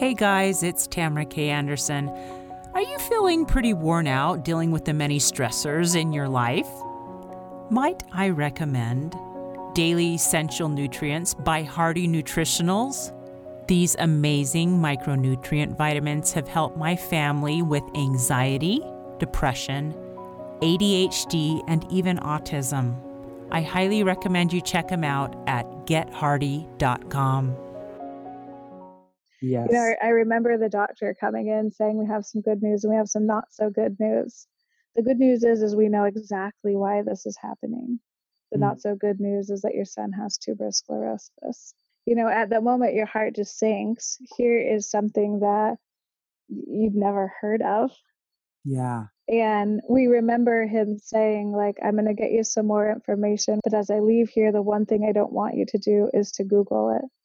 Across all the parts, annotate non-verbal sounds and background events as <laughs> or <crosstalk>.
Hey guys, it's Tamara K. Anderson. Are you feeling pretty worn out dealing with the many stressors in your life? Might I recommend Daily Essential Nutrients by Hardy Nutritionals? These amazing micronutrient vitamins have helped my family with anxiety, depression, ADHD, and even autism. I highly recommend you check them out at gethardy.com. Yes. You know, I remember the doctor coming in saying we have some good news and we have some not so good news. The good news is is we know exactly why this is happening. The mm. not so good news is that your son has tuberous sclerosis. You know, at the moment your heart just sinks. Here is something that you've never heard of. Yeah. And we remember him saying, like, I'm going to get you some more information, but as I leave here, the one thing I don't want you to do is to Google it.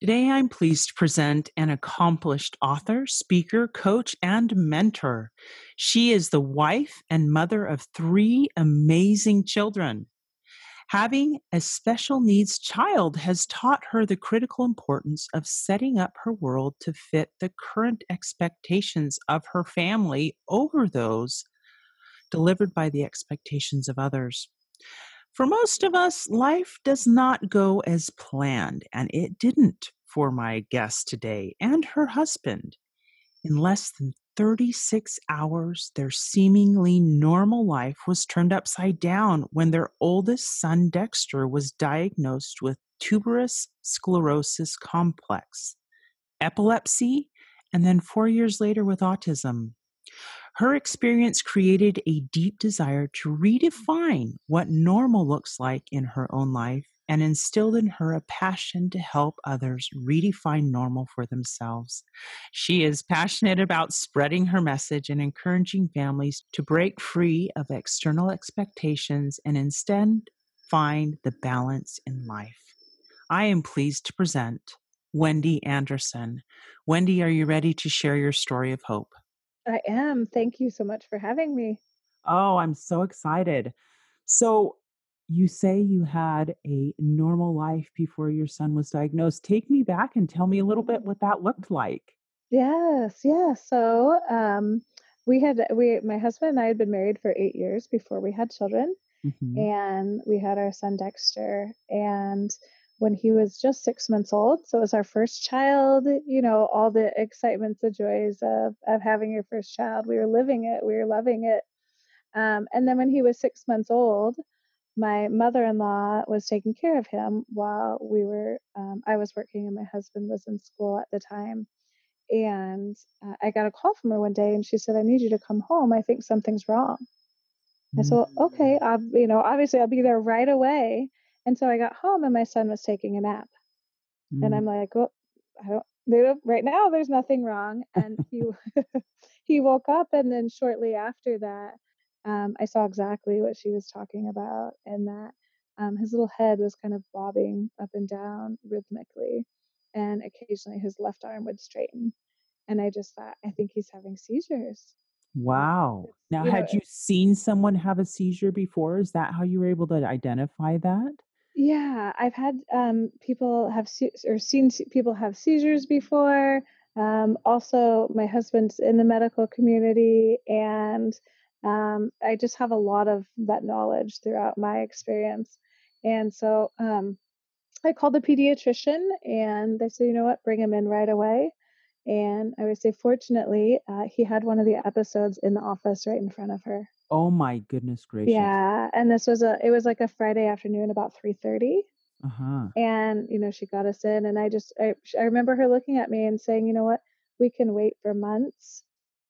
Today, I'm pleased to present an accomplished author, speaker, coach, and mentor. She is the wife and mother of three amazing children. Having a special needs child has taught her the critical importance of setting up her world to fit the current expectations of her family over those delivered by the expectations of others. For most of us, life does not go as planned, and it didn't for my guest today and her husband. In less than 36 hours, their seemingly normal life was turned upside down when their oldest son, Dexter, was diagnosed with tuberous sclerosis complex, epilepsy, and then four years later with autism. Her experience created a deep desire to redefine what normal looks like in her own life and instilled in her a passion to help others redefine normal for themselves. She is passionate about spreading her message and encouraging families to break free of external expectations and instead find the balance in life. I am pleased to present Wendy Anderson. Wendy, are you ready to share your story of hope? I am. Thank you so much for having me. Oh, I'm so excited. So, you say you had a normal life before your son was diagnosed. Take me back and tell me a little bit what that looked like. Yes, yeah. So, um, we had we my husband and I had been married for eight years before we had children, mm-hmm. and we had our son Dexter. And when he was just six months old. So it was our first child, you know, all the excitements, the joys of, of having your first child. We were living it, we were loving it. Um, and then when he was six months old, my mother-in-law was taking care of him while we were um, i was working and my husband was in school at the time and uh, i got a call from her one day and she said i need you to come home i think something's wrong mm-hmm. i said well, okay I'll, you know obviously i'll be there right away and so I got home and my son was taking a nap. Mm. And I'm like, well, I don't, don't right now there's nothing wrong. And he <laughs> he woke up and then shortly after that, um, I saw exactly what she was talking about and that um, his little head was kind of bobbing up and down rhythmically. And occasionally his left arm would straighten. And I just thought, I think he's having seizures. Wow. Now, you had know, you seen someone have a seizure before? Is that how you were able to identify that? Yeah, I've had um, people have se- or seen people have seizures before. Um, also, my husband's in the medical community, and um, I just have a lot of that knowledge throughout my experience. And so um, I called the pediatrician, and they said, you know what, bring him in right away. And I would say, fortunately, uh, he had one of the episodes in the office right in front of her. Oh my goodness gracious. Yeah, and this was a it was like a Friday afternoon about 3:30. Uh-huh. And you know, she got us in and I just I, I remember her looking at me and saying, "You know what? We can wait for months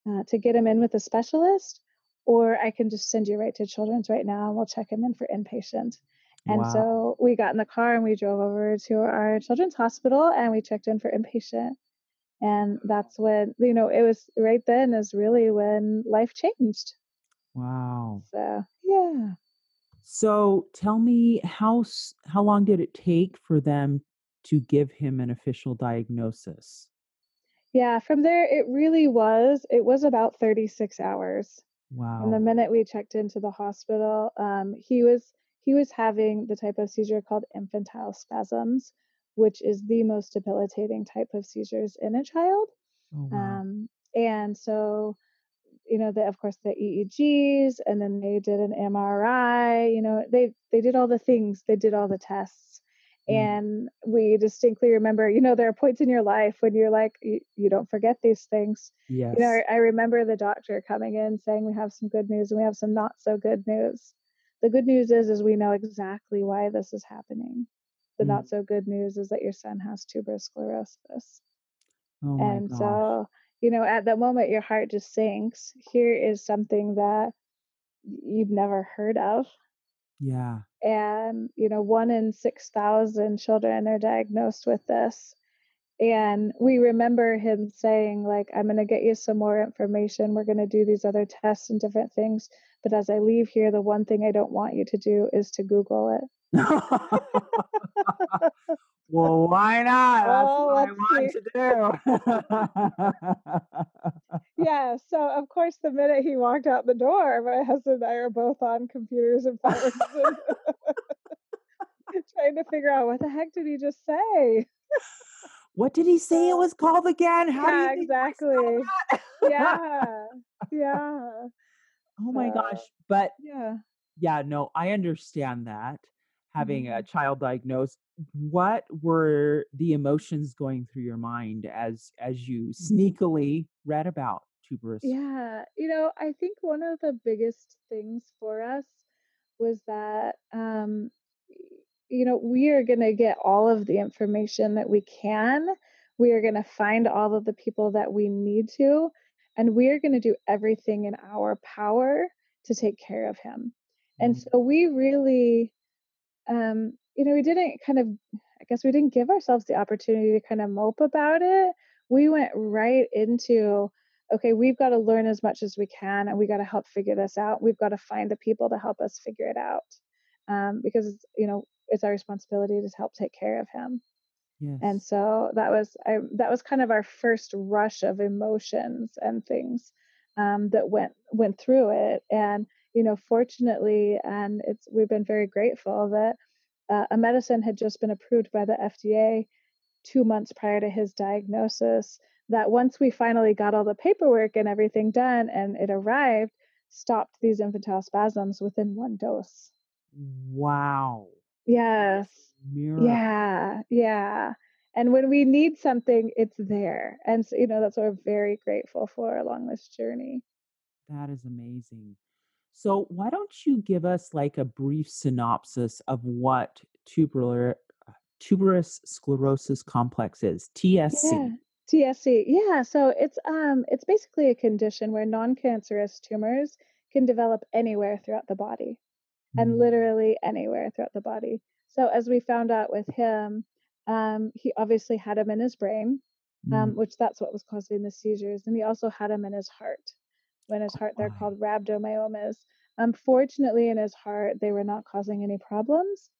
uh, to get him in with a specialist or I can just send you right to children's right now and we'll check him in for inpatient." And wow. so we got in the car and we drove over to our children's hospital and we checked in for inpatient. And that's when, you know, it was right then is really when life changed. Wow. So, yeah. So tell me how how long did it take for them to give him an official diagnosis? Yeah, from there it really was. It was about 36 hours. Wow. From the minute we checked into the hospital, um, he was he was having the type of seizure called infantile spasms, which is the most debilitating type of seizures in a child. Oh, wow. Um, and so, you know, the, of course, the EEGs, and then they did an MRI. You know, they they did all the things, they did all the tests, mm. and we distinctly remember. You know, there are points in your life when you're like, you, you don't forget these things. Yes. You know, I, I remember the doctor coming in saying, "We have some good news and we have some not so good news." The good news is, is we know exactly why this is happening the mm. not so good news is that your son has tuberous sclerosis. Oh and gosh. so, you know, at that moment, your heart just sinks. Here is something that you've never heard of. Yeah. And, you know, one in 6,000 children are diagnosed with this. And we remember him saying, like, I'm going to get you some more information. We're going to do these other tests and different things. But as I leave here, the one thing I don't want you to do is to Google it. <laughs> <laughs> <laughs> well, why not? That's oh, what I want to do. <laughs> yeah. So, of course, the minute he walked out the door, my husband and I are both on computers and phones <laughs> trying to figure out what the heck did he just say? what did he say it was called again? How yeah, exactly. yeah. <laughs> Yeah. Oh my gosh. But yeah. Yeah, no, I understand that having mm-hmm. a child diagnosed what were the emotions going through your mind as as you mm-hmm. sneakily read about tuberous yeah you know i think one of the biggest things for us was that um you know we are going to get all of the information that we can we are going to find all of the people that we need to and we are going to do everything in our power to take care of him mm-hmm. and so we really um, you know, we didn't kind of, I guess we didn't give ourselves the opportunity to kind of mope about it. We went right into, okay, we've got to learn as much as we can and we got to help figure this out. We've got to find the people to help us figure it out um, because, you know, it's our responsibility to help take care of him. Yes. And so that was I, that was kind of our first rush of emotions and things um, that went went through it. And you know, fortunately, and it's we've been very grateful that uh, a medicine had just been approved by the FDA two months prior to his diagnosis. That once we finally got all the paperwork and everything done, and it arrived, stopped these infantile spasms within one dose. Wow. Yes. Miracle. Yeah. Yeah. And when we need something, it's there. And so, you know, that's what we're very grateful for along this journey. That is amazing. So, why don't you give us like a brief synopsis of what tubular tuberous sclerosis complex is? TSC. Yeah. TSC. Yeah, so it's um it's basically a condition where non-cancerous tumors can develop anywhere throughout the body. Mm. And literally anywhere throughout the body. So as we found out with him, um, he obviously had them in his brain, um, mm. which that's what was causing the seizures, and he also had them in his heart when his heart, they're called rhabdomyomas. Unfortunately, in his heart, they were not causing any problems.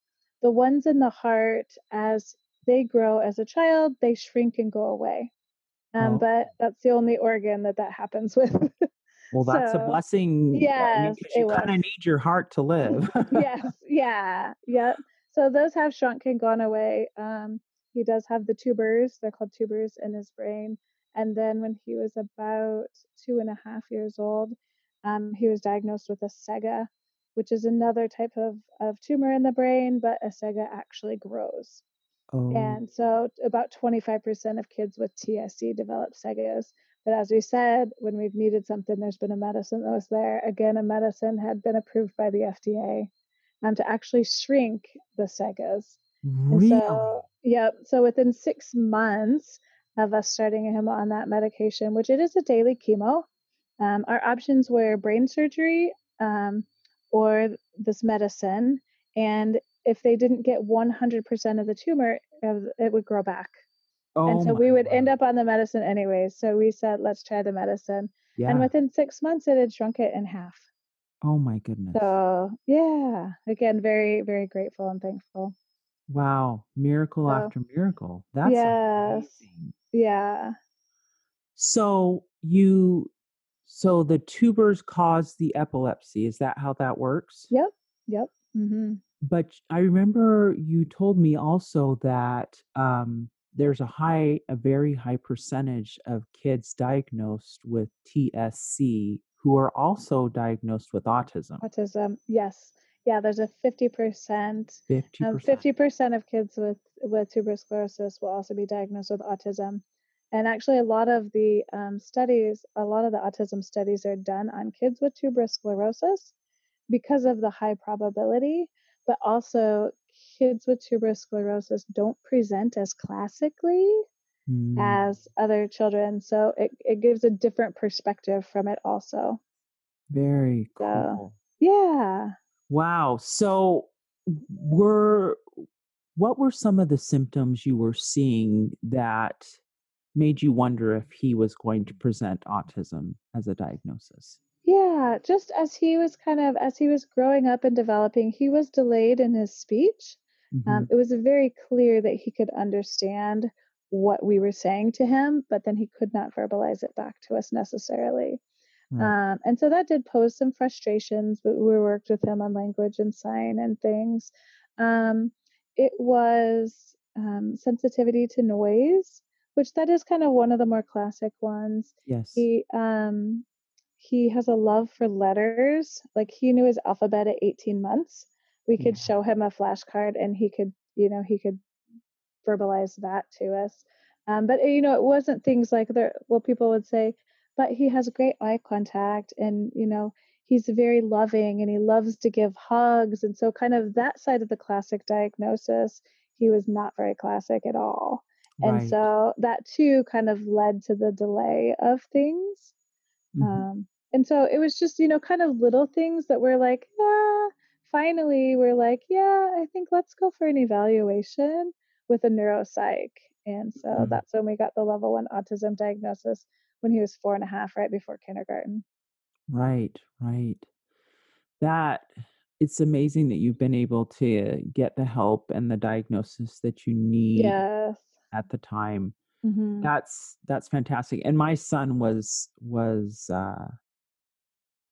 The ones in the heart, as they grow as a child, they shrink and go away. Um, oh. But that's the only organ that that happens <laughs> with. Well, that's so, a blessing. Yes, you kind of need your heart to live. <laughs> yes, yeah, yep. So those have shrunk and gone away. Um, he does have the tubers; they're called tubers in his brain. And then when he was about two and a half years old, um, he was diagnosed with a SEGA, which is another type of, of tumor in the brain, but a SEGA actually grows. Oh. And so about 25% of kids with TSC develop SEGAs. But as we said, when we've needed something, there's been a medicine that was there. Again, a medicine had been approved by the FDA um, to actually shrink the SEGAs. Really? So, yep. So within six months, of us starting him on that medication, which it is a daily chemo. Um, our options were brain surgery um, or this medicine. And if they didn't get 100% of the tumor, it would grow back. Oh and so we would end up on the medicine anyways. So we said, let's try the medicine. Yeah. And within six months, it had shrunk it in half. Oh my goodness. So yeah, again, very, very grateful and thankful. Wow. Miracle so, after miracle. That's yes. Amazing. Yeah. So you so the tubers cause the epilepsy. Is that how that works? Yep. Yep. Mm-hmm. But I remember you told me also that um, there's a high, a very high percentage of kids diagnosed with TSC who are also diagnosed with autism. Autism, yes. Yeah, there's a 50%. 50%. Um, 50% of kids with, with tuberous sclerosis will also be diagnosed with autism. And actually, a lot of the um, studies, a lot of the autism studies are done on kids with tuberous sclerosis because of the high probability, but also kids with tuberous sclerosis don't present as classically mm. as other children. So it, it gives a different perspective from it also. Very cool. So, yeah. Wow. So were what were some of the symptoms you were seeing that made you wonder if he was going to present autism as a diagnosis? Yeah, just as he was kind of as he was growing up and developing, he was delayed in his speech. Um, mm-hmm. Um, it was very clear that he could understand what we were saying to him, but then he could not verbalize it back to us necessarily. Right. Um, and so that did pose some frustrations, but we worked with him on language and sign and things. Um, it was um, sensitivity to noise, which that is kind of one of the more classic ones. Yes. He um, he has a love for letters. Like he knew his alphabet at 18 months. We could yeah. show him a flashcard and he could, you know, he could verbalize that to us. Um, but you know, it wasn't things like there. Well, people would say, but he has great eye contact, and you know, he's very loving, and he loves to give hugs, and so kind of that side of the classic diagnosis, he was not very classic at all. Right. And so that too kind of led to the delay of things. Mm-hmm. Um, and so it was just, you know, kind of little things that were like, ah, finally we're like, yeah, I think let's go for an evaluation with a neuropsych. And so mm-hmm. that's when we got the level one autism diagnosis when he was four and a half, right before kindergarten. Right, right. That it's amazing that you've been able to get the help and the diagnosis that you need yes. at the time. Mm-hmm. That's that's fantastic. And my son was was uh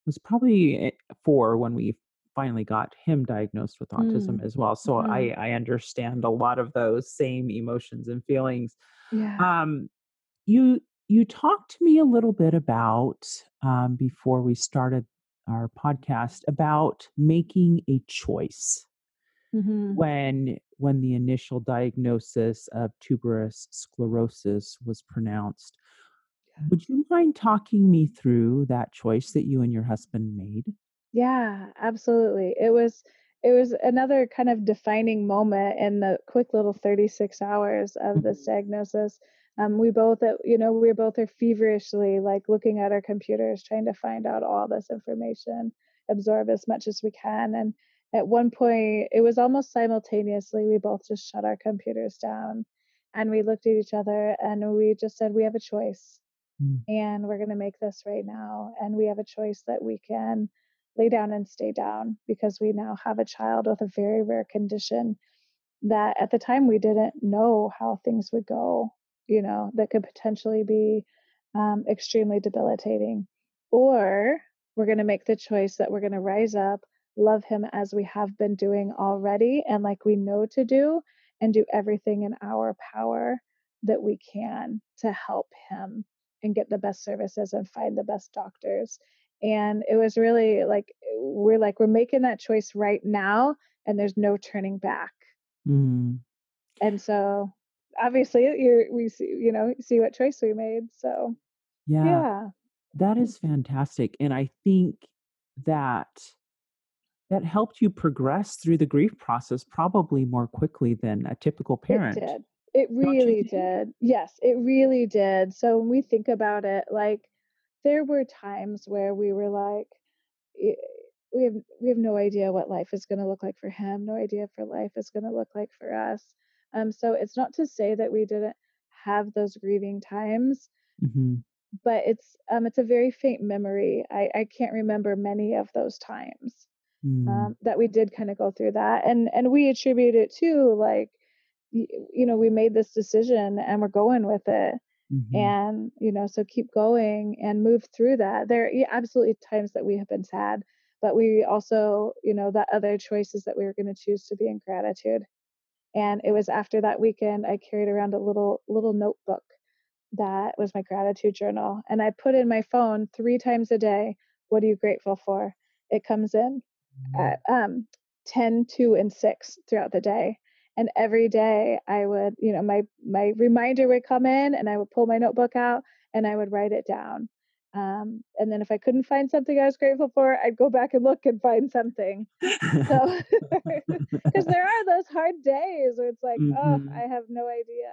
was probably eh, four when we finally got him diagnosed with autism mm. as well. So mm-hmm. I, I understand a lot of those same emotions and feelings. Yeah. Um, you you talked to me a little bit about um, before we started our podcast about making a choice mm-hmm. when when the initial diagnosis of tuberous sclerosis was pronounced. Would you mind talking me through that choice that you and your husband made? Yeah, absolutely. It was it was another kind of defining moment in the quick little 36 hours of this mm-hmm. diagnosis. Um, we both, uh, you know, we both are feverishly like looking at our computers, trying to find out all this information, absorb as much as we can. And at one point, it was almost simultaneously, we both just shut our computers down and we looked at each other and we just said, we have a choice mm. and we're going to make this right now. And we have a choice that we can lay down and stay down because we now have a child with a very rare condition that at the time we didn't know how things would go, you know, that could potentially be um, extremely debilitating. Or we're going to make the choice that we're going to rise up, love him as we have been doing already and like we know to do, and do everything in our power that we can to help him and get the best services and find the best doctors and it was really like we're like we're making that choice right now and there's no turning back mm. and so obviously you we see you know see what choice we made so yeah yeah. that is fantastic and i think that that helped you progress through the grief process probably more quickly than a typical parent. it did it really did. Yes it really did. So when we think about it like there were times where we were like we have we have no idea what life is going to look like for him no idea for life is going to look like for us um so it's not to say that we didn't have those grieving times mm-hmm. but it's um it's a very faint memory i i can't remember many of those times mm. um, that we did kind of go through that and and we attribute it to like you, you know we made this decision and we're going with it mm-hmm. and you know so keep going and move through that there are absolutely times that we have been sad but we also you know that other choices that we were going to choose to be in gratitude and it was after that weekend i carried around a little little notebook that was my gratitude journal and i put in my phone three times a day what are you grateful for? It comes in at um, 10 2 and 6 throughout the day and every day i would you know my my reminder would come in and i would pull my notebook out and i would write it down um, and then if i couldn't find something i was grateful for i'd go back and look and find something so <laughs> because there are those hard days where it's like mm-hmm. oh i have no idea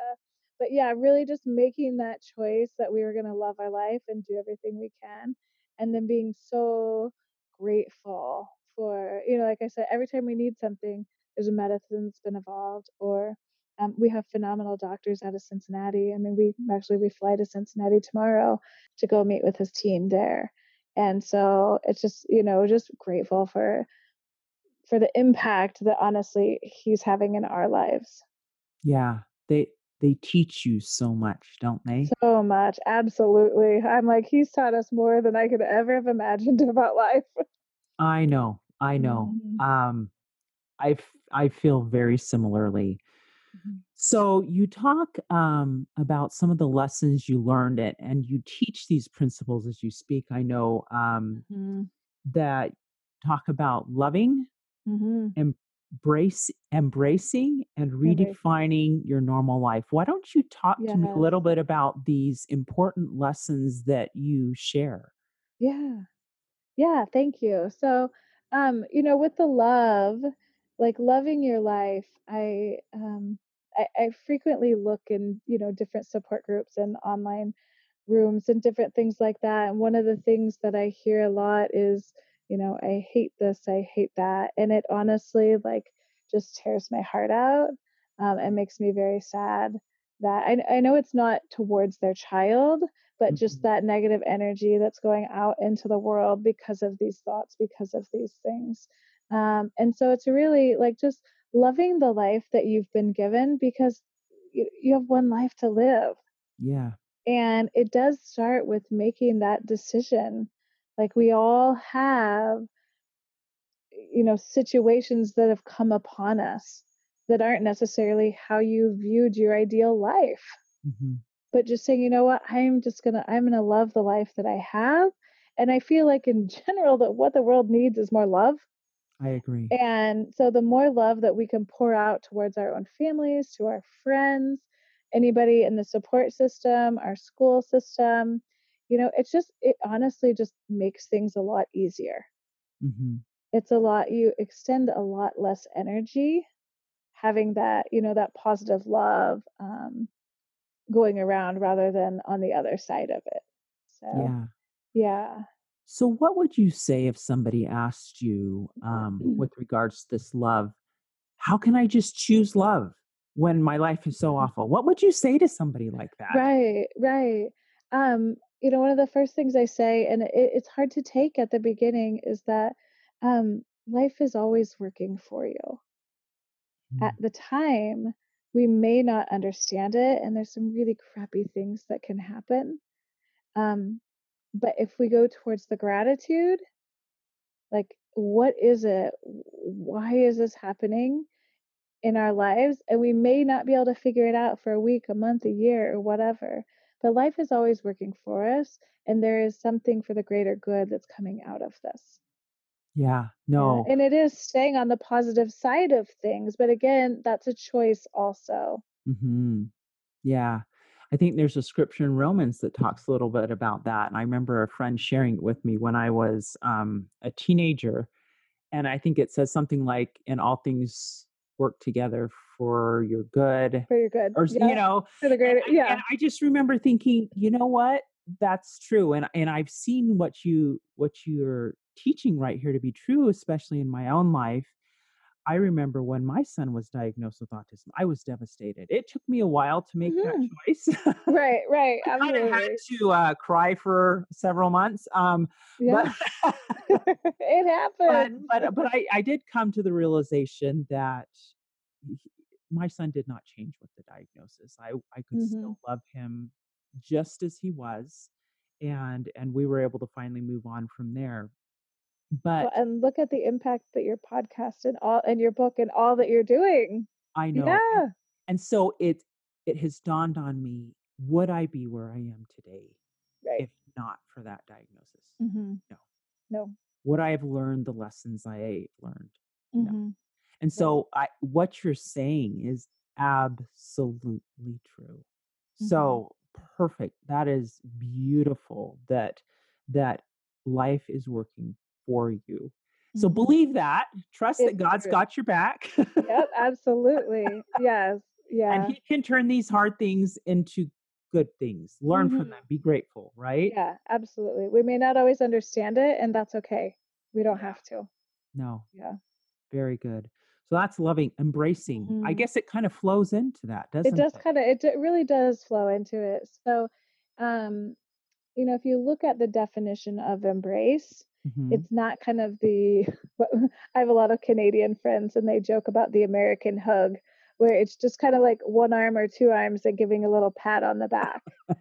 but yeah really just making that choice that we were going to love our life and do everything we can and then being so grateful for you know like i said every time we need something there's a medicine that's been evolved or um, we have phenomenal doctors out of cincinnati i mean we actually we fly to cincinnati tomorrow to go meet with his team there and so it's just you know just grateful for for the impact that honestly he's having in our lives yeah they they teach you so much don't they so much absolutely i'm like he's taught us more than i could ever have imagined <laughs> about life i know I know. Mm-hmm. Um, I I feel very similarly. Mm-hmm. So you talk um, about some of the lessons you learned it, and you teach these principles as you speak. I know um, mm-hmm. that talk about loving, mm-hmm. embrace, embracing, and redefining your normal life. Why don't you talk to me a little bit about these important lessons that you share? Yeah, yeah. Thank you. So um you know with the love like loving your life i um I, I frequently look in you know different support groups and online rooms and different things like that and one of the things that i hear a lot is you know i hate this i hate that and it honestly like just tears my heart out um, and makes me very sad that I, I know it's not towards their child but just mm-hmm. that negative energy that's going out into the world because of these thoughts because of these things um, and so it's really like just loving the life that you've been given because you, you have one life to live. Yeah. And it does start with making that decision. Like we all have you know situations that have come upon us that aren't necessarily how you viewed your ideal life. Mm-hmm. But just saying, you know what, I'm just gonna I'm gonna love the life that I have. And I feel like in <laughs> general that what the world needs is more love. I agree. And so the more love that we can pour out towards our own families, to our friends, anybody in the support system, our school system, you know, it's just it honestly just makes things a lot easier. Mm-hmm. It's a lot you extend a lot less energy having that, you know, that positive love. Um, going around rather than on the other side of it. So, yeah. Yeah. So, what would you say if somebody asked you, um, with regards to this love, how can I just choose love when my life is so awful? What would you say to somebody like that? Right, right. Um, you know, one of the first things I say, and it, it's hard to take at the beginning, is that um, life is always working for you. Mm. At the time, we may not understand it and there's some really crappy things that can happen um, but if we go towards the gratitude like what is it why is this happening in our lives and we may not be able to figure it out for a week a month a year or whatever but life is always working for us and there is something for the greater good that's coming out of this yeah, no. Yeah. And it is staying on the positive side of things. But again, that's a choice also. hmm Yeah. I think there's a scripture in Romans that talks a little bit about that. And I remember a friend sharing it with me when I was um, a teenager. And I think it says something like, in all things work together for your good. For your good. Or, yeah. you know, for the greater. And, yeah. And I just remember thinking, you know what? That's true. And, and I've seen what you, what you're teaching right here to be true, especially in my own life. I remember when my son was diagnosed with autism, I was devastated. It took me a while to make mm-hmm. that choice. <laughs> right, right. I kind of had to uh, cry for several months. Um, yeah. <laughs> <laughs> But it happened. But, but, but I, I did come to the realization that my son did not change with the diagnosis. I, I could mm-hmm. still love him just as he was. And and we were able to finally move on from there. But well, and look at the impact that your podcast and all and your book and all that you're doing. I know. Yeah. And so it it has dawned on me, would I be where I am today right. if not for that diagnosis? Mm-hmm. No. No. Would I have learned the lessons I learned? Mm-hmm. No. And so I what you're saying is absolutely true. Mm-hmm. So perfect. That is beautiful that that life is working for you. So mm-hmm. believe that. Trust it's that God's true. got your back. yep, absolutely. Yes. <laughs> Yeah. And he can turn these hard things into good things. Learn mm-hmm. from them. Be grateful, right? Yeah, absolutely. We may not always understand it and that's okay. We don't have to. No. Yeah. Very good. So that's loving, embracing. Mm. I guess it kind of flows into that, doesn't it? Does it? Does kind of it, it really does flow into it. So um you know, if you look at the definition of embrace, mm-hmm. it's not kind of the <laughs> I have a lot of Canadian friends and they joke about the American hug where it's just kind of like one arm or two arms and giving a little pat on the back. <laughs>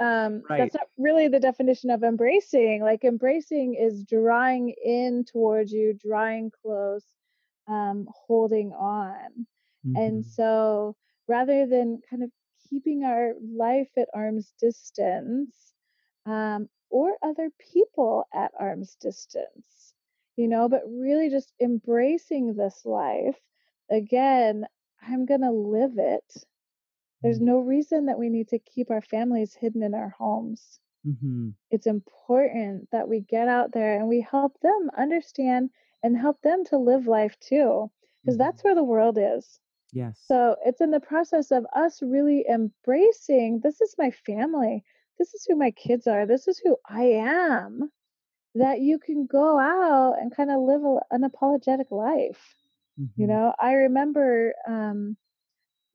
um, right. That's not really the definition of embracing. Like embracing is drawing in towards you, drawing close, um, holding on. Mm-hmm. And so rather than kind of keeping our life at arm's distance um, or other people at arm's distance, you know, but really just embracing this life. Again, I'm going to live it. There's mm-hmm. no reason that we need to keep our families hidden in our homes. Mm-hmm. It's important that we get out there and we help them understand and help them to live life too, because mm-hmm. that's where the world is. Yes. So it's in the process of us really embracing this is my family, this is who my kids are, this is who I am, that you can go out and kind of live an unapologetic life. Mm-hmm. You know, I remember um,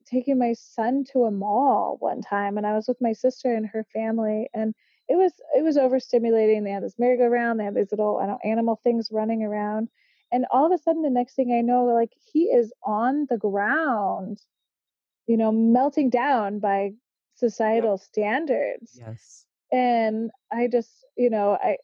taking my son to a mall one time, and I was with my sister and her family, and it was it was overstimulating. They had this merry-go-round, they had these little I don't animal things running around, and all of a sudden, the next thing I know, like he is on the ground, you know, melting down by societal yep. standards. Yes. And I just, you know, I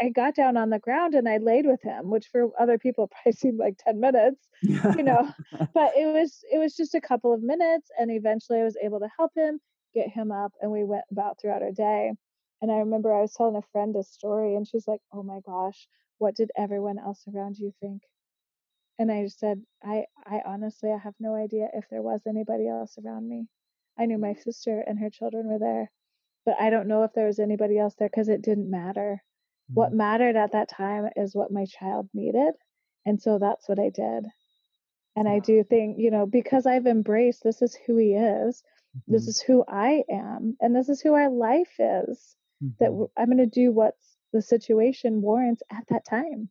I got down on the ground and I laid with him, which for other people <laughs> probably seemed like 10 minutes, you <laughs> know, but it was, it was just a couple of minutes. And eventually I was able to help him get him up and we went about throughout our day. And I remember I was telling a friend a story and she's like, oh my gosh, what did everyone else around you think? And I just said, I, I honestly, I have no idea if there was anybody else around me. I knew my sister and her children were there, but I don't know if there was anybody else there because it didn't matter. Mm-hmm. What mattered at that time is what my child needed. And so that's what I did. And I do think, you know, because I've embraced this is who he is, mm-hmm. this is who I am, and this is who our life is, mm-hmm. that I'm going to do what the situation warrants at that time.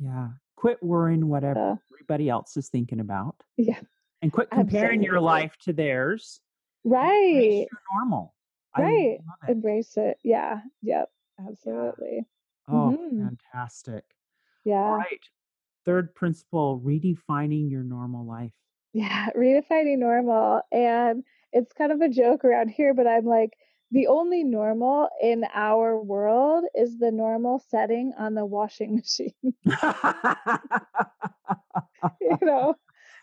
Yeah. Quit worrying whatever everybody else is thinking about. <laughs> Yeah. And quit comparing Absolutely. your life to theirs. Right. normal. Right. It. Embrace it. Yeah. Yep. Absolutely. Oh, mm-hmm. fantastic. Yeah. All right. Third principle redefining your normal life. Yeah, redefining normal. And it's kind of a joke around here, but I'm like, the only normal in our world is the normal setting on the washing <laughs> machine. you know,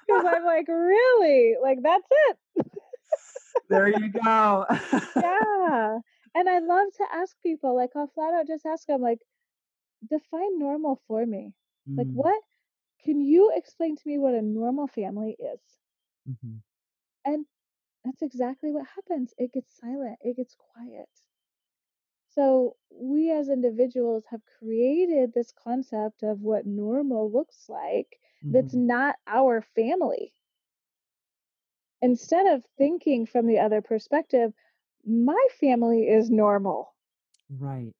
because I'm <laughs> like, really? Like, that's it. <laughs> there you go. <laughs> yeah. And I love to ask people, like, I'll flat out just ask them, like, define normal for me. Mm. Like, what can you explain to me what a normal family is? Mm-hmm. And that's exactly what happens. It gets silent, it gets quiet. So, we as individuals have created this concept of what normal looks like mm-hmm. that's not our family. Instead of thinking from the other perspective, my family is normal. Right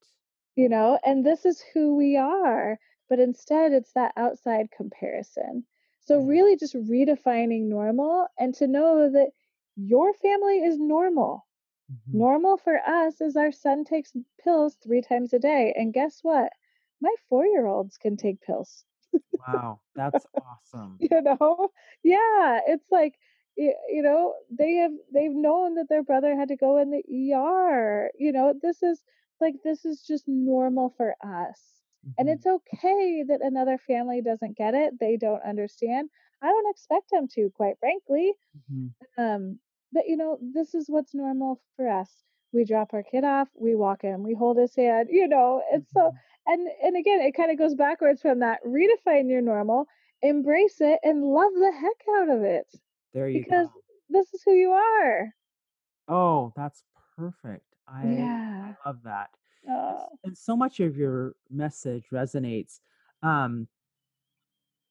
you know, and this is who we are. But instead, it's that outside comparison. So, really, just redefining normal and to know that your family is normal. Mm-hmm. Normal for us is our son takes pills three times a day. And guess what? My four year olds can take pills. wow, that's <laughs> awesome. you know? Yeah, it's like, you know, they have they've known that their brother had to go in the ER. You know, this is like this is just normal for us. Mm-hmm. And it's okay that another family doesn't get it. They don't understand. I don't expect them to, quite frankly. Mm-hmm. Um, but you know, this is what's normal for us. We drop our kid off, we walk in, we hold his hand, you know, and so mm-hmm. and and again it kind of goes backwards from that. Redefine your normal, embrace it, and love the heck out of it. There you because go. this is who you are. Oh, that's perfect. I, yeah. I love that. Oh. And so much of your message resonates. Um,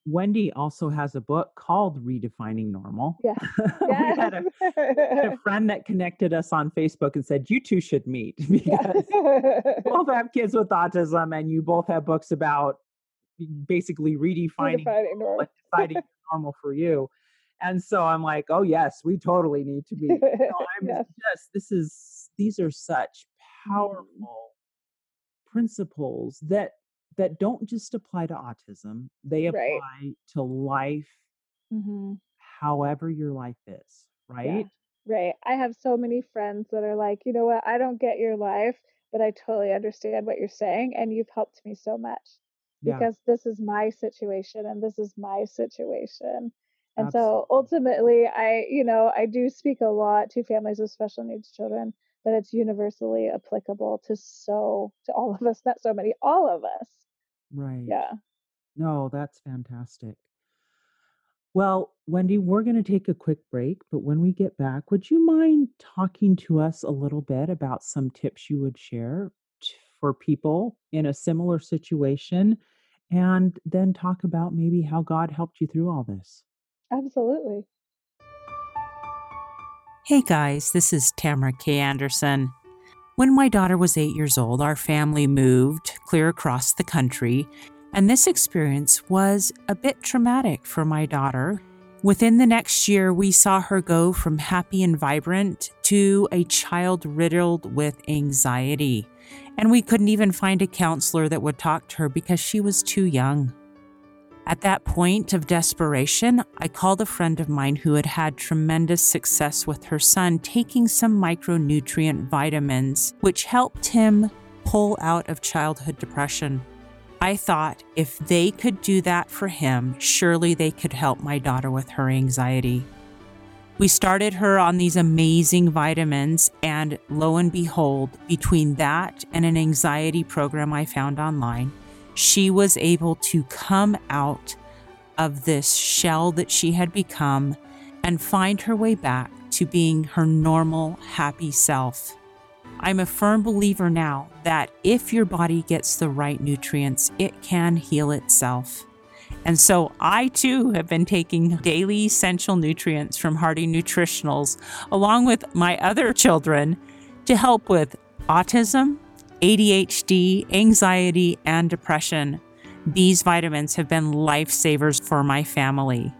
Wendy also has a book called Redefining Normal. Yeah. <laughs> we, had a, had <laughs> a, friend that connected us on Facebook and said, You two should meet <laughs> because both have kids with autism and you both have books about basically redefining, redefining normal, deciding normal for you. And so I'm like, Oh, yes, we totally need to <laughs> meet. I'm yes. just, this is, these are such mm-hmm. powerful principles that that don't just apply to autism they apply right. to life mm-hmm. however your life is right yeah. right i have so many friends that are like you know what i don't get your life but i totally understand what you're saying and you've helped me so much because this is my situation and this is my situation and Absolutely. so ultimately i you know i do speak a lot to families with special needs children but it's universally applicable to so to all of us not so many all of us. Right. Yeah. No that's fantastic. Well wendy we're going to take a quick break but when we get back would you mind talking to us a little bit about some tips you would share t- for people in a similar situation and then talk about maybe how god helped you through all this absolutely Hey guys, this is Tamara K. Anderson. When my daughter was eight years old, our family moved clear across the country, and this experience was a bit traumatic for my daughter. Within the next year, we saw her go from happy and vibrant to a child riddled with anxiety, and we couldn't even find a counselor that would talk to her because she was too young. At that point of desperation, I called a friend of mine who had had tremendous success with her son taking some micronutrient vitamins, which helped him pull out of childhood depression. I thought if they could do that for him, surely they could help my daughter with her anxiety. We started her on these amazing vitamins, and lo and behold, between that and an anxiety program I found online, she was able to come out of this shell that she had become and find her way back to being her normal, happy self. I'm a firm believer now that if your body gets the right nutrients, it can heal itself. And so I too have been taking daily essential nutrients from Hardy Nutritionals along with my other children to help with autism, ADHD, anxiety, and depression. These vitamins have been lifesavers for my family.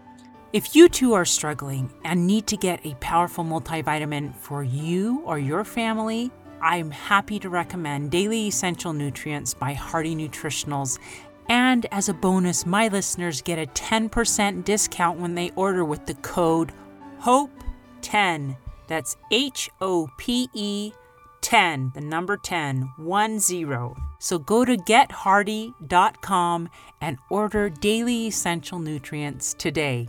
If you too are struggling and need to get a powerful multivitamin for you or your family, I'm happy to recommend Daily Essential Nutrients by Hardy Nutritionals. And as a bonus, my listeners get a 10% discount when they order with the code HOPE10. That's H O P E 10, the number 10, 1 0. So go to gethardy.com and order daily essential nutrients today.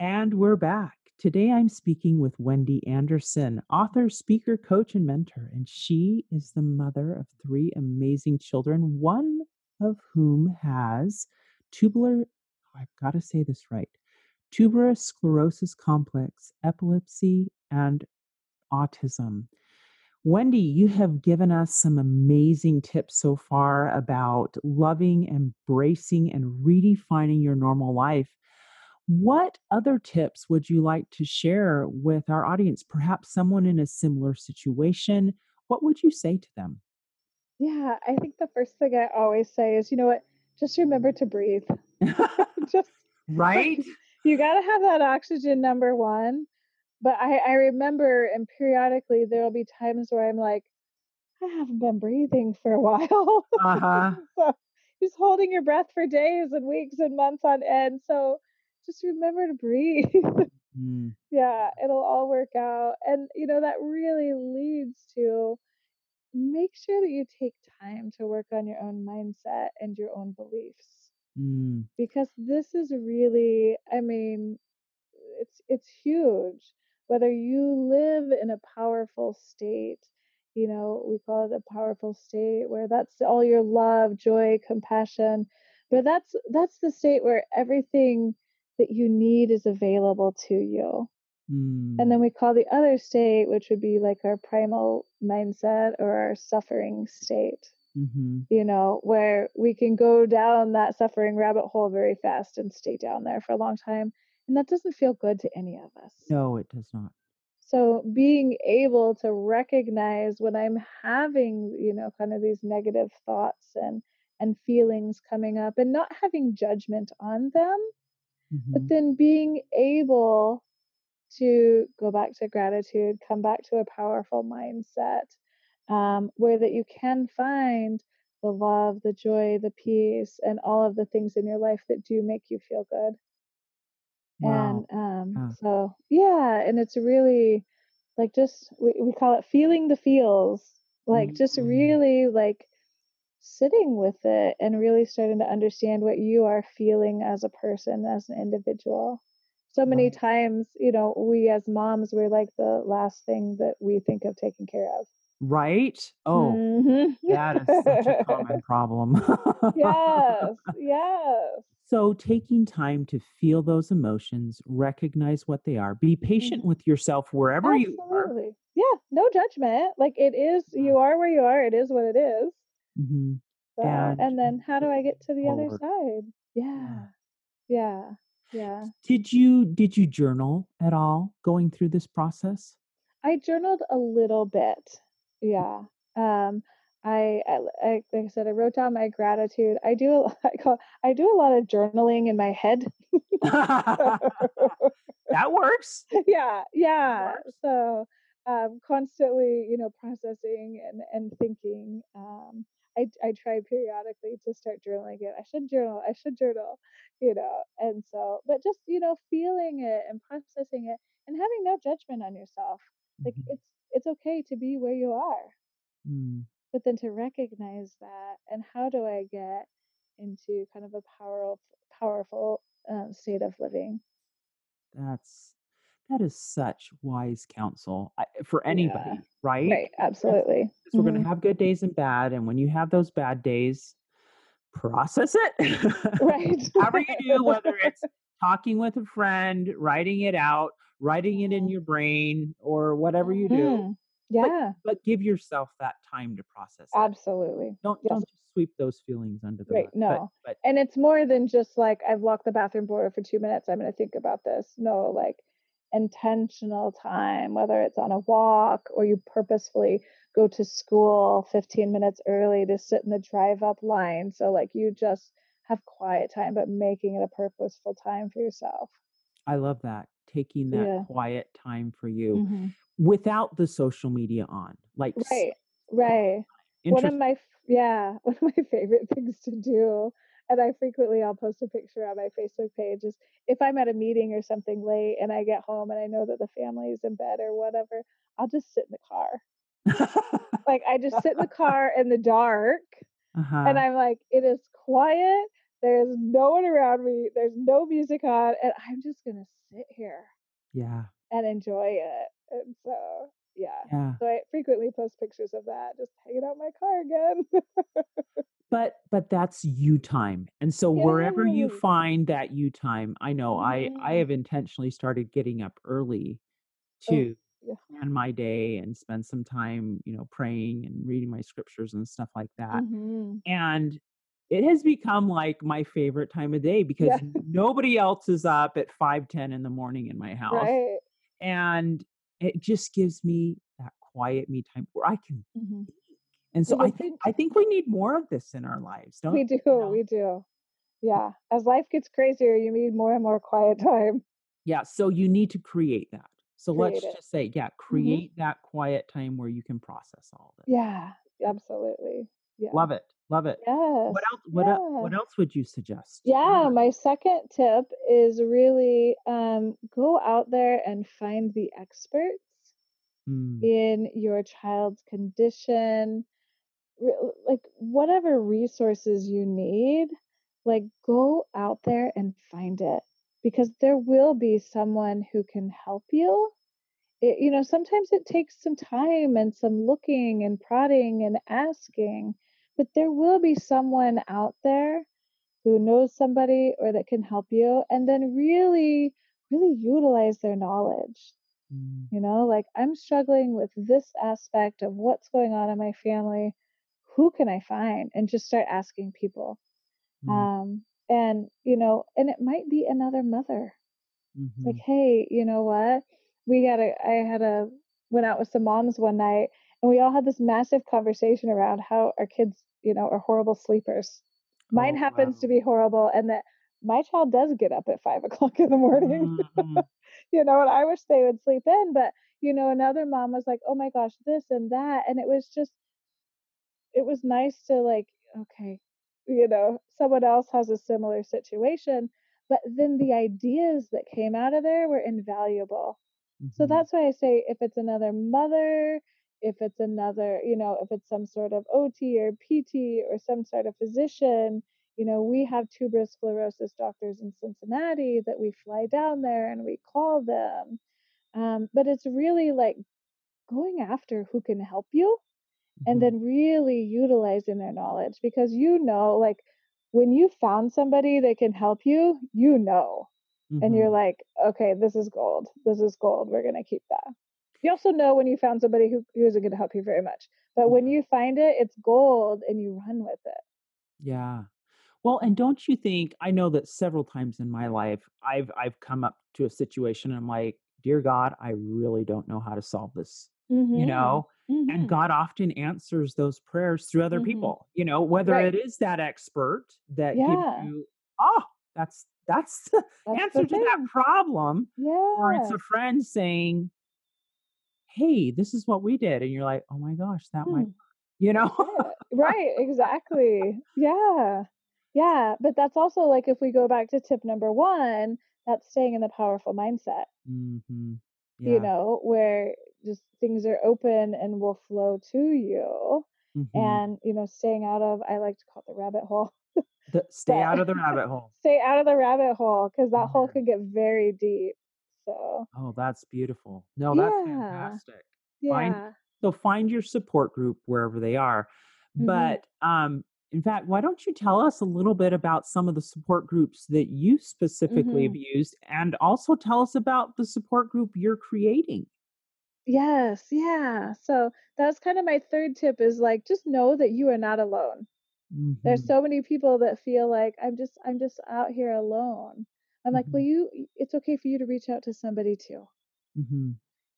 And we're back. Today I'm speaking with Wendy Anderson, author, speaker, coach, and mentor. And she is the mother of three amazing children, one of whom has tubular, oh, I've got to say this right, tuberous sclerosis complex, epilepsy, and autism. Wendy, you have given us some amazing tips so far about loving, embracing, and redefining your normal life. What other tips would you like to share with our audience? Perhaps someone in a similar situation. What would you say to them? Yeah, I think the first thing I always say is, you know what? Just remember to breathe. <laughs> <laughs> just right. Like, you got to have that oxygen number one. But I, I remember, and periodically there will be times where I'm like, I haven't been breathing for a <laughs> while. Uh-huh. <laughs> so just holding your breath for days and weeks and months on end. So just remember to breathe. <laughs> mm. Yeah, it'll all work out. And, you know, that really leads to make sure that you take time to work on your own mindset and your own beliefs. Mm. Because this is really, I mean, it's it's huge. Whether you live in a powerful state, you know, we call it a powerful state where that's all your love, joy, compassion, but that's that's the state where everything that you need is available to you. Mm. And then we call the other state, which would be like our primal mindset or our suffering state, mm-hmm. you know, where we can go down that suffering rabbit hole very fast and stay down there for a long time. And that doesn't feel good to any of us. No, it does not. So being able to recognize when I'm having, you know, kind of these negative thoughts and and feelings coming up and not having judgment on them, mm-hmm. but then being able to go back to gratitude, come back to a powerful mindset um, where that you can find the love, the joy, the peace, and all of the things in your life that do make you feel good. Wow. And um, yeah. so, yeah, and it's really like just, we, we call it feeling the feels, like mm-hmm. just really like sitting with it and really starting to understand what you are feeling as a person, as an individual so many times, you know, we as moms, we're like the last thing that we think of taking care of. Right? Oh, mm-hmm. that is such a common <laughs> problem. yes, <laughs> yes. So, taking time to feel those emotions, recognize what they are, be patient mm-hmm. with yourself wherever Absolutely. you are. Yeah, no judgment. Like it is, you are where you are. It is what it is. Mm-hmm. So, and, and, then, how do I get to the forward. other side? Yeah, yeah. Yeah. Did you did you journal at all going through this process? I journaled a little bit. Yeah. Um I, I, like I said I wrote down my gratitude. I do <laughs> I call I do a lot of journaling in my head. <laughs> that works. <laughs> Yeah, yeah. Works. So um, constantly, you know, processing and and thinking. Um, I, I try periodically to start journaling it. I should journal. I should journal, you know. And so, but just you know, feeling it and processing it and having no judgment on yourself. Like mm-hmm. it's okay to be where you are, mm. but then to recognize that and how do I get into kind of a powerful powerful um, state of living. That's that is such wise counsel for anybody, yeah. right? Right, absolutely. Because we're going to have good days and bad. And when you have those bad days, process it. <laughs> Right. <laughs> However you do, whether it's talking with a friend, writing it out, writing it in mm-hmm. your brain, or whatever you do. Mm-hmm. Yeah. But, but, give yourself that time to process. It. Absolutely. Don't yes. don't just sweep those feelings under the right, rug. No. But, but, and it's more than just like I've locked the bathroom door for two minutes. I'm going to think about this. No, like intentional time, whether it's on a walk or you purposefully go to school 15 minutes early to sit in the drive up line. So, like, you just have quiet time, but making it a purposeful time for yourself. I love that. Taking that yeah. quiet time for you mm-hmm. without the social media on. Like, right, right. One of my, yeah, <laughs> one of my favorite things to do and I frequently I'll post a picture on my Facebook page is if I'm at a meeting or something late and I get home and I know that the family is in bed or whatever, I'll just sit in the car. <laughs> like I just sit in the car in the dark uh-huh. and I'm like, it is quiet. There's no one around me. There's no music on, and I'm just gonna sit here. Yeah. And enjoy it. And so yeah. yeah. So I frequently post pictures of that, just hanging out my car again. but but that's you time and so Yay. wherever you find that you time i know i i mm-hmm. have intentionally started getting up early oh, to oh, yeah. plan my day and spend some time you know praying and reading my scriptures and stuff like that mm-hmm. and it has become like my favorite time of day because yeah. nobody else is up at 5 10 in the morning in my house right. and it just gives me that quiet me time where i can mm-hmm And so I think I think we need more of this in our lives, don't we? Do you know? we do? Yeah. As life gets crazier, you need more and more quiet <laughs> time. Yeah. So you need to create that. So create let's it. just say, yeah, mm-hmm. create mm-hmm. that quiet time where you can process all of it. Yeah, absolutely. Yeah. Love it. Love it. Yes. What else? What, yeah. what else would you suggest? Yeah, my second tip is really um, go out there and find the experts mm. in your child's condition, like whatever resources you need. Like go out there and find it because there will be someone who can help you. It, you know, sometimes it takes some time and some looking and prodding and asking but there will be someone out there who knows somebody or that can help you and then really really utilize their knowledge mm. you know like i'm struggling with this aspect of what's going on in my family who can i find and just start asking people mm. um and you know and it might be another mother mm-hmm. like hey you know what we got a i had a went out with some moms one night we all had this massive conversation around how our kids you know, are horrible sleepers. Mine oh, happens wow. to be horrible, and that my child does get up at five <laughs> o'clock in the morning. Mm-hmm. <laughs> you know, and I wish they would sleep in, but you know, another mom was like, "Oh my gosh, this and that," and it was just, it was nice to like, okay, you know, someone else has a similar situation, but then the ideas that came out of there were invaluable. Mm-hmm. So that's why I say if it's another mother, if it's another, you know, if it's some sort of OT or PT or some sort of physician, you know, we have tuberous sclerosis doctors in Cincinnati that we fly down there and we call them. Um, but it's really like going after who can help you and mm-hmm. then really utilizing their knowledge because you know, like when you found somebody that can help you, you know. Mm-hmm. And you're mm-hmm. like, okay, this is gold. This is gold. We're going to keep that. You also know when you found somebody who, who isn't going to help you very much. But when you find it, it's gold and you run with it. Yeah. Well, and don't you think I know that several times in my life I've I've come up to a situation and I'm like, "Dear God, I really don't know how to solve this." Mm-hmm. You know? Mm-hmm. And God often answers those prayers through other mm-hmm. people. You know, whether right. it is that expert that yeah. gives you, "Oh, that's that's <laughs> the that's answer the to that problem." Yeah. Or it's a friend saying, hey, this is what we did. And you're like, oh my gosh, that hmm. might, you know? <laughs> right, exactly. Yeah. Yeah. But that's also like if we go back to tip number one, that's staying in the powerful mindset. Mm-hmm. Yeah. You know, where just things are open and will flow to you. Mm-hmm. And, you know, staying out of, I like to call it the rabbit hole. The, <laughs> stay out of the rabbit hole. Stay out of the rabbit hole because that hole could get very deep. So Oh, that's beautiful. No, that's yeah. fantastic. Yeah. Find, so find your support group wherever they are. Mm-hmm. But um in fact, why don't you tell us a little bit about some of the support groups that you specifically mm-hmm. have used and also tell us about the support group you're creating? Yes, yeah. So that's kind of my third tip is like just know that you are not alone. Mm-hmm. There's so many people that feel like I'm just I'm just out here alone. I'm like, well, mm-hmm. you, it's okay for you to reach out to somebody too. Mm-hmm.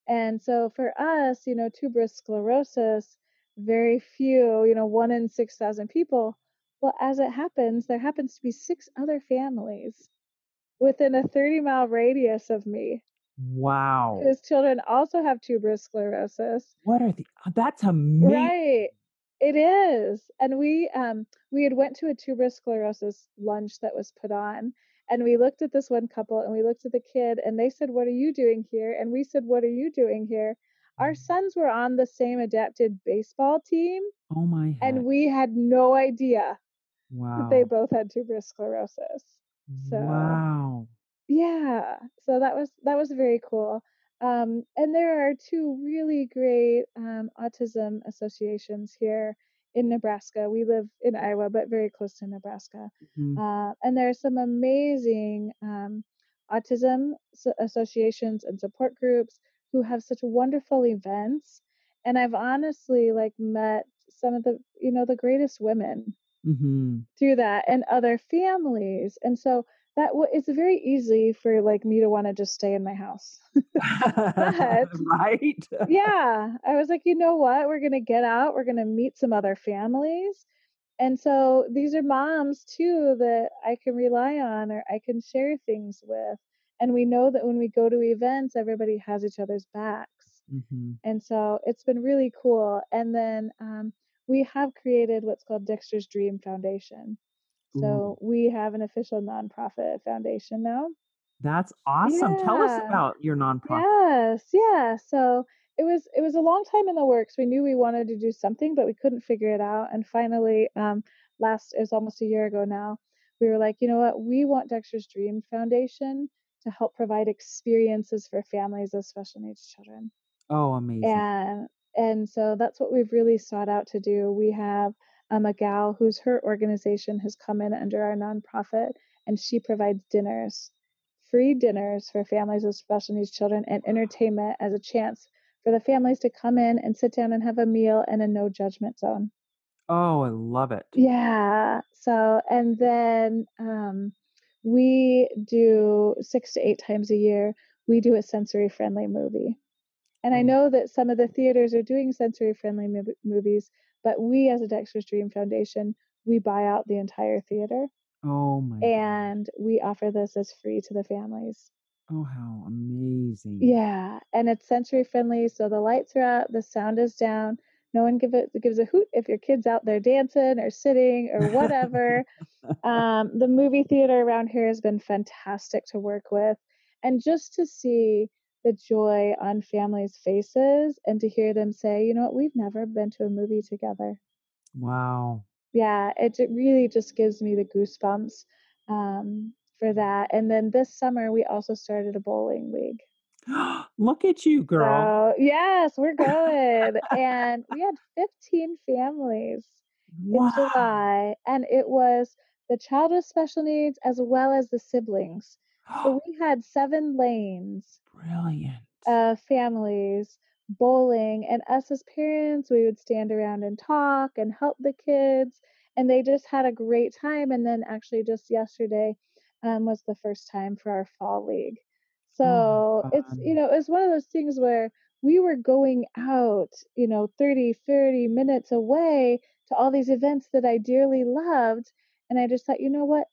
And so for us, you know, tuberous sclerosis, very few, you know, one in 6,000 people. Well, as it happens, there happens to be six other families within a 30 mile radius of me. Wow. Whose children also have tuberous sclerosis. What are the, uh, that's amazing. Right. It is. And we, um, we had went to a tuberous sclerosis lunch that was put on and we looked at this one couple and we looked at the kid and they said, What are you doing here? And we said, What are you doing here? Our mm. sons were on the same adapted baseball team. Oh my. Heck. And we had no idea wow. that they both had tuberous sclerosis. So Wow. Yeah. So that was that was very cool. Um, and there are two really great um, autism associations here in Nebraska. We live in Iowa, but very close to Nebraska. Mm-hmm. Uh, and there are some amazing um, autism associations and support groups who have such wonderful events. And I've honestly like met some of the you know the greatest women mm-hmm. through that and other families. And so that w- it's very easy for like me to want to just stay in my house. <laughs> but, right? yeah, I was like, you know what? We're gonna get out. We're gonna meet some other families. And so these are moms too that I can rely on or I can share things with. And we know that when we go to events, everybody has each other's backs. Mm-hmm. And so it's been really cool. And then um, we have created what's called Dexter's Dream Foundation. So Ooh. we have an official nonprofit foundation now. That's awesome. Yeah. Tell us about your nonprofit. Yes, yeah. So it was it was a long time in the works. We knew we wanted to do something, but we couldn't figure it out. And finally, um, last it was almost a year ago now. We were like, you know what? We want Dexter's Dream Foundation to help provide experiences for families of special needs children. Oh, amazing! And and so that's what we've really sought out to do. We have um, a gal who's her organization has come in under our nonprofit, and she provides dinners, free dinners for families with special needs children, and entertainment as a chance for the families to come in and sit down and have a meal in a no judgment zone. Oh, I love it. Yeah. So, and then um, we do six to eight times a year, we do a sensory friendly movie. And I oh. know that some of the theaters are doing sensory friendly movies, but we as a Dexter's Dream Foundation, we buy out the entire theater. Oh my. And God. we offer this as free to the families. Oh, how amazing. Yeah. And it's sensory friendly. So the lights are out, the sound is down. No one give it, gives a hoot if your kid's out there dancing or sitting or whatever. <laughs> um, the movie theater around here has been fantastic to work with. And just to see the joy on families' faces and to hear them say, you know what, we've never been to a movie together. Wow. Yeah, it, it really just gives me the goosebumps. Um, for that. And then this summer, we also started a bowling league. <gasps> Look at you, girl. So, yes, we're going. <laughs> and we had 15 families wow. in July, and it was the child with special needs as well as the siblings. So <gasps> we had seven lanes. Brilliant. Of families bowling, and us as parents, we would stand around and talk and help the kids. And they just had a great time. And then, actually, just yesterday, um, was the first time for our fall league. Oh, so oh, it's, you know, it's one of those things where we were going out, you know, 30, 30 minutes away to all these events that I dearly loved. And I just thought, you know what?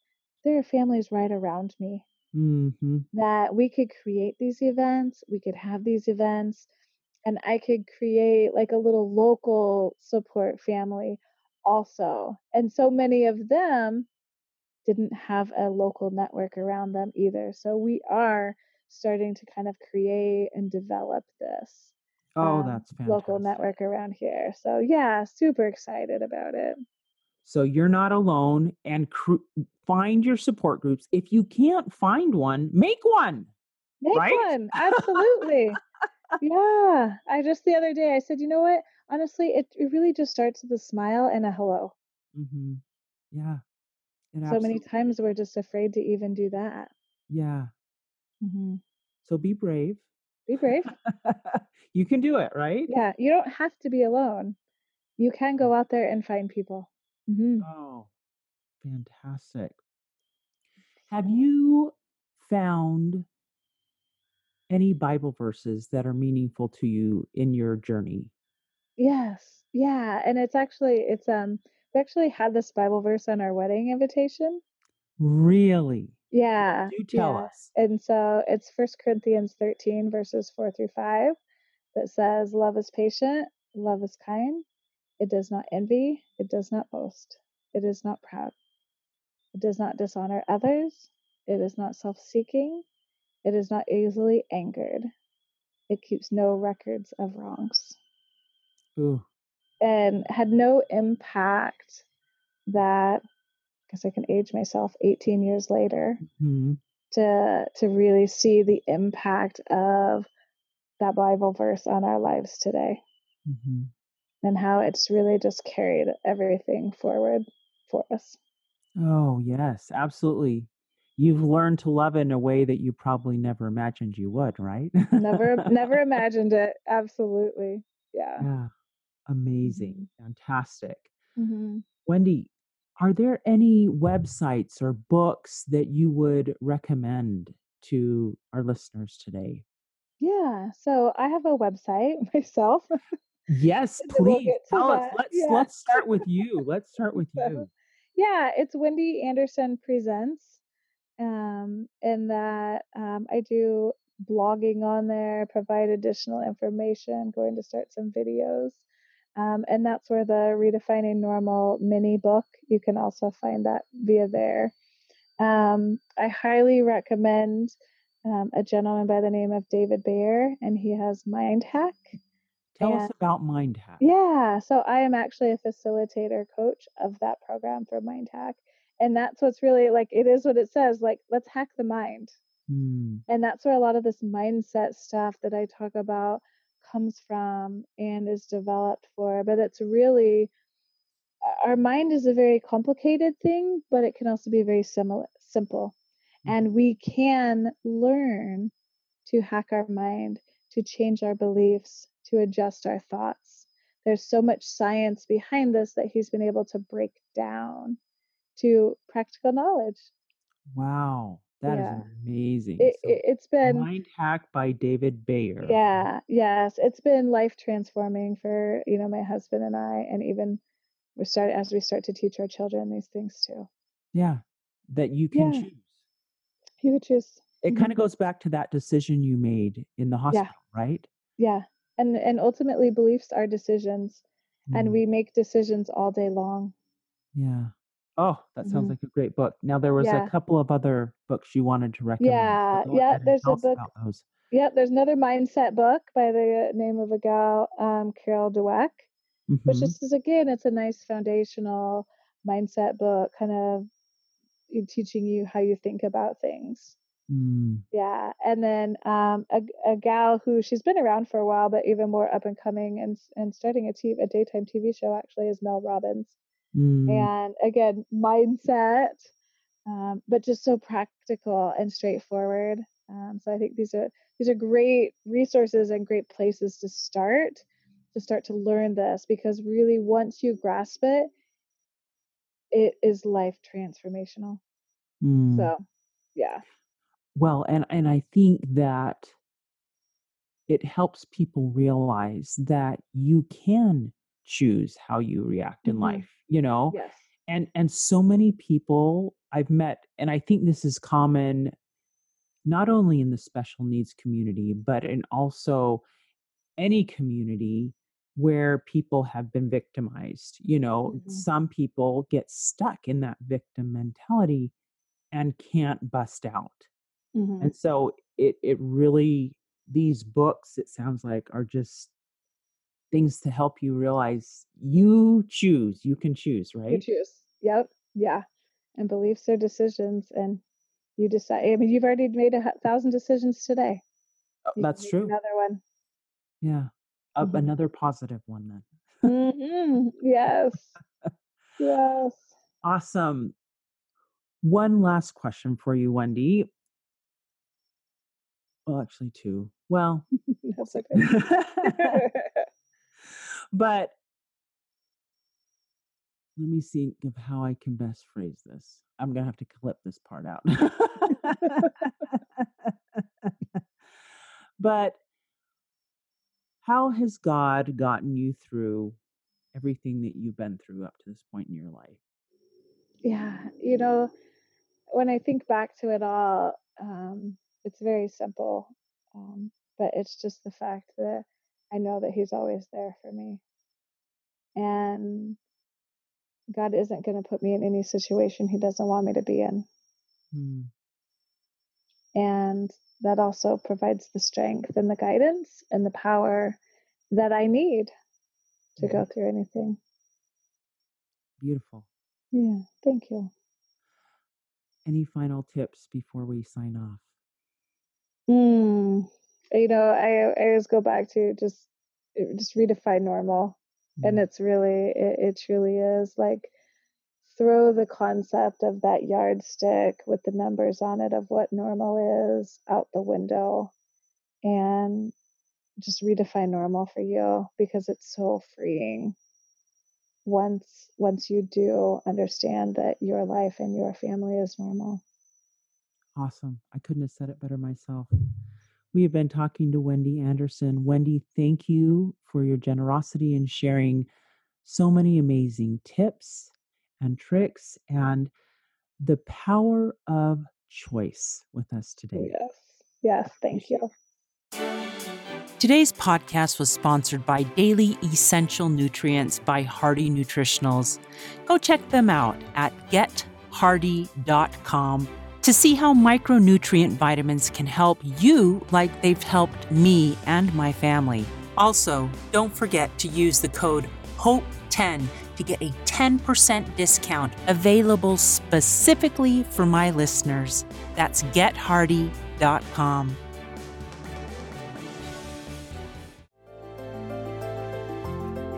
There are families right around me mm-hmm. that we could create these events, we could have these events, and I could create like a little local support family also. And so many of them didn't have a local network around them either. So we are starting to kind of create and develop this. Oh, um, that's fantastic. local network around here. So yeah, super excited about it. So you're not alone and cr- find your support groups. If you can't find one, make one. Make right? one. <laughs> Absolutely. yeah. I just the other day I said, you know what? Honestly, it, it really just starts with a smile and a hello. Mm-hmm. Yeah. It so many times we're just afraid to even do that. Yeah. Mm-hmm. So be brave. Be brave. <laughs> you can do it, right? Yeah. You don't have to be alone. You can go out there and find people. Mm-hmm. Oh, fantastic. Have you found any Bible verses that are meaningful to you in your journey? Yes. Yeah. And it's actually, it's, um, we actually had this Bible verse on our wedding invitation. Really? Yeah. Do tell yeah. us. And so it's First Corinthians 13, verses 4 through 5, that says, Love is patient, love is kind. It does not envy, it does not boast, it is not proud, it does not dishonor others, it is not self seeking, it is not easily angered, it keeps no records of wrongs. Ooh and had no impact that because I can age myself 18 years later mm-hmm. to to really see the impact of that Bible verse on our lives today mm-hmm. And how it's really just carried everything forward for us. Oh, yes, absolutely. You've learned to love in a way that you probably never imagined you would, right? never never <laughs> imagined it. Absolutely. Yeah. Yeah. Amazing. Mm-hmm. Fantastic. Mm-hmm. Wendy, are there any websites or books that you would recommend to our listeners today? Yeah, so I have a website <laughs> myself. Yes, please we'll tell us. Let's yeah. let's start with you. Let's start with you. <laughs> Yeah, it's Wendy Anderson Presents. Um, and that um, I do blogging on there, provide additional information, going to start some videos. Um, and that's where the Redefining Normal mini book, you can also find that via there. Um, I highly recommend um, a gentleman by the name of David Bayer, and he has Mind Hack. Tell and, us about Mind Hack. Yeah, so I am actually a facilitator coach of that program for Mind Hack. And that's what's really like, it is what it says like, let's hack the mind. Mm. And that's where a lot of this mindset stuff that I talk about comes from and is developed for. But it's really, our mind is a very complicated thing, but it can also be very similar, simple. Mm. And we can learn to hack our mind, to change our beliefs, to adjust our thoughts. There's so much science behind this that he's been able to break down to practical knowledge. Wow. That yeah. is amazing. It, has been Mind Hack by David Bayer. Yeah, yes, it's been life transforming for you know my husband and I, and even we start as we start to teach our children these things too. Yeah, that you can yeah. choose. You choose. It mm-hmm. kind of goes back to that decision you made in the hospital, yeah. right? Yeah, and and ultimately beliefs are decisions, mm. and we make decisions all day long. Yeah. Oh, that sounds mm-hmm. like a great book. Now there was yeah. a couple of other books you wanted to recommend. Yeah, so yeah. There's a book. Yeah, there's another mindset book by the name of a gal, um, Carol Dweck, mm-hmm. which is again, it's a nice foundational mindset book, kind of teaching you how you think about things. Mm. Yeah, and then um, a, a gal who she's been around for a while, but even more up and coming and and starting a, TV, a daytime TV show actually is Mel Robbins. Mm. And again, mindset, um, but just so practical and straightforward. Um, so I think these are these are great resources and great places to start to start to learn this because really once you grasp it, it is life transformational. Mm. So yeah. Well, and and I think that it helps people realize that you can choose how you react in mm-hmm. life you know yes. and and so many people i've met and i think this is common not only in the special needs community but in also any community where people have been victimized you know mm-hmm. some people get stuck in that victim mentality and can't bust out mm-hmm. and so it it really these books it sounds like are just things to help you realize you choose you can choose right? you choose. Yep. Yeah. And beliefs are decisions and you decide i mean you've already made a thousand decisions today. Uh, that's true. another one. Yeah. Mm-hmm. another positive one then. Mm-hmm. yes. <laughs> Yes. Awesome. One last question for you wendy well actually two well <laughs> that's okay <laughs> <laughs> but let me think of how I can best phrase this. I'm going to have to clip this part out. but how has God gotten you through everything that you've been through up to this point in your life? Yeah, you know, when I think back to it all, um, it's very simple. Um, but it's just the fact that I know that He's always there for me. And God isn't going to put me in any situation He doesn't want me to be in. Mm. And that also provides the strength and the guidance and the power that I need to go through anything. Beautiful. Yeah, thank you. Any final tips before we sign off? Mm, you know, I, I always go back to just just redefine normal, mm-hmm. and it's really it, it truly is like throw the concept of that yardstick with the numbers on it of what normal is out the window, and just redefine normal for you because it's so freeing. once once you do understand that your life and your family is normal. Awesome. I couldn't have said it better myself. We have been talking to Wendy Anderson. Wendy, thank you for your generosity in sharing so many amazing tips and tricks and the power of choice with us today. Yes. Yes. Thank you. Today's podcast was sponsored by Daily Essential Nutrients by Hardy Nutritionals. Go check them out at gethardy.com to see how micronutrient vitamins can help you like they've helped me and my family. Also, don't forget to use the code HOPE10 to get a 10% discount available specifically for my listeners. That's gethardy.com.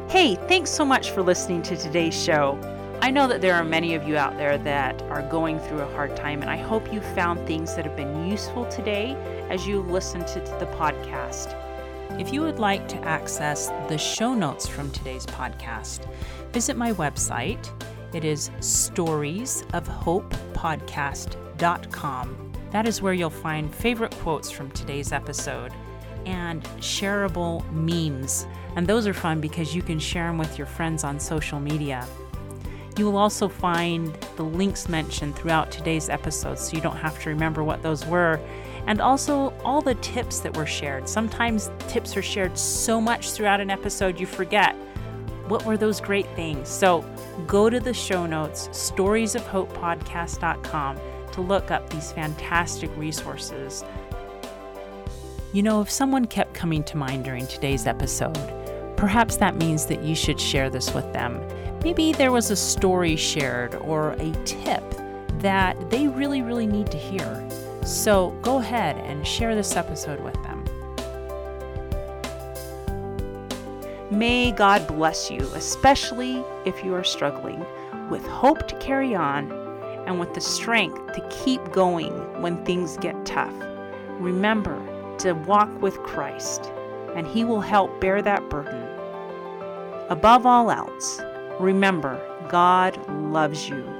Hey, thanks so much for listening to today's show. I know that there are many of you out there that are going through a hard time, and I hope you found things that have been useful today as you listen to the podcast. If you would like to access the show notes from today's podcast, visit my website. It is storiesofhopepodcast.com. That is where you'll find favorite quotes from today's episode and shareable memes. And those are fun because you can share them with your friends on social media. You will also find the links mentioned throughout today's episode so you don't have to remember what those were. And also all the tips that were shared. Sometimes tips are shared so much throughout an episode you forget. What were those great things? So go to the show notes, storiesofhopepodcast.com, to look up these fantastic resources. You know, if someone kept coming to mind during today's episode, perhaps that means that you should share this with them. Maybe there was a story shared or a tip that they really, really need to hear. So go ahead and share this episode with them. May God bless you, especially if you are struggling, with hope to carry on and with the strength to keep going when things get tough. Remember to walk with Christ, and He will help bear that burden. Above all else, Remember, God loves you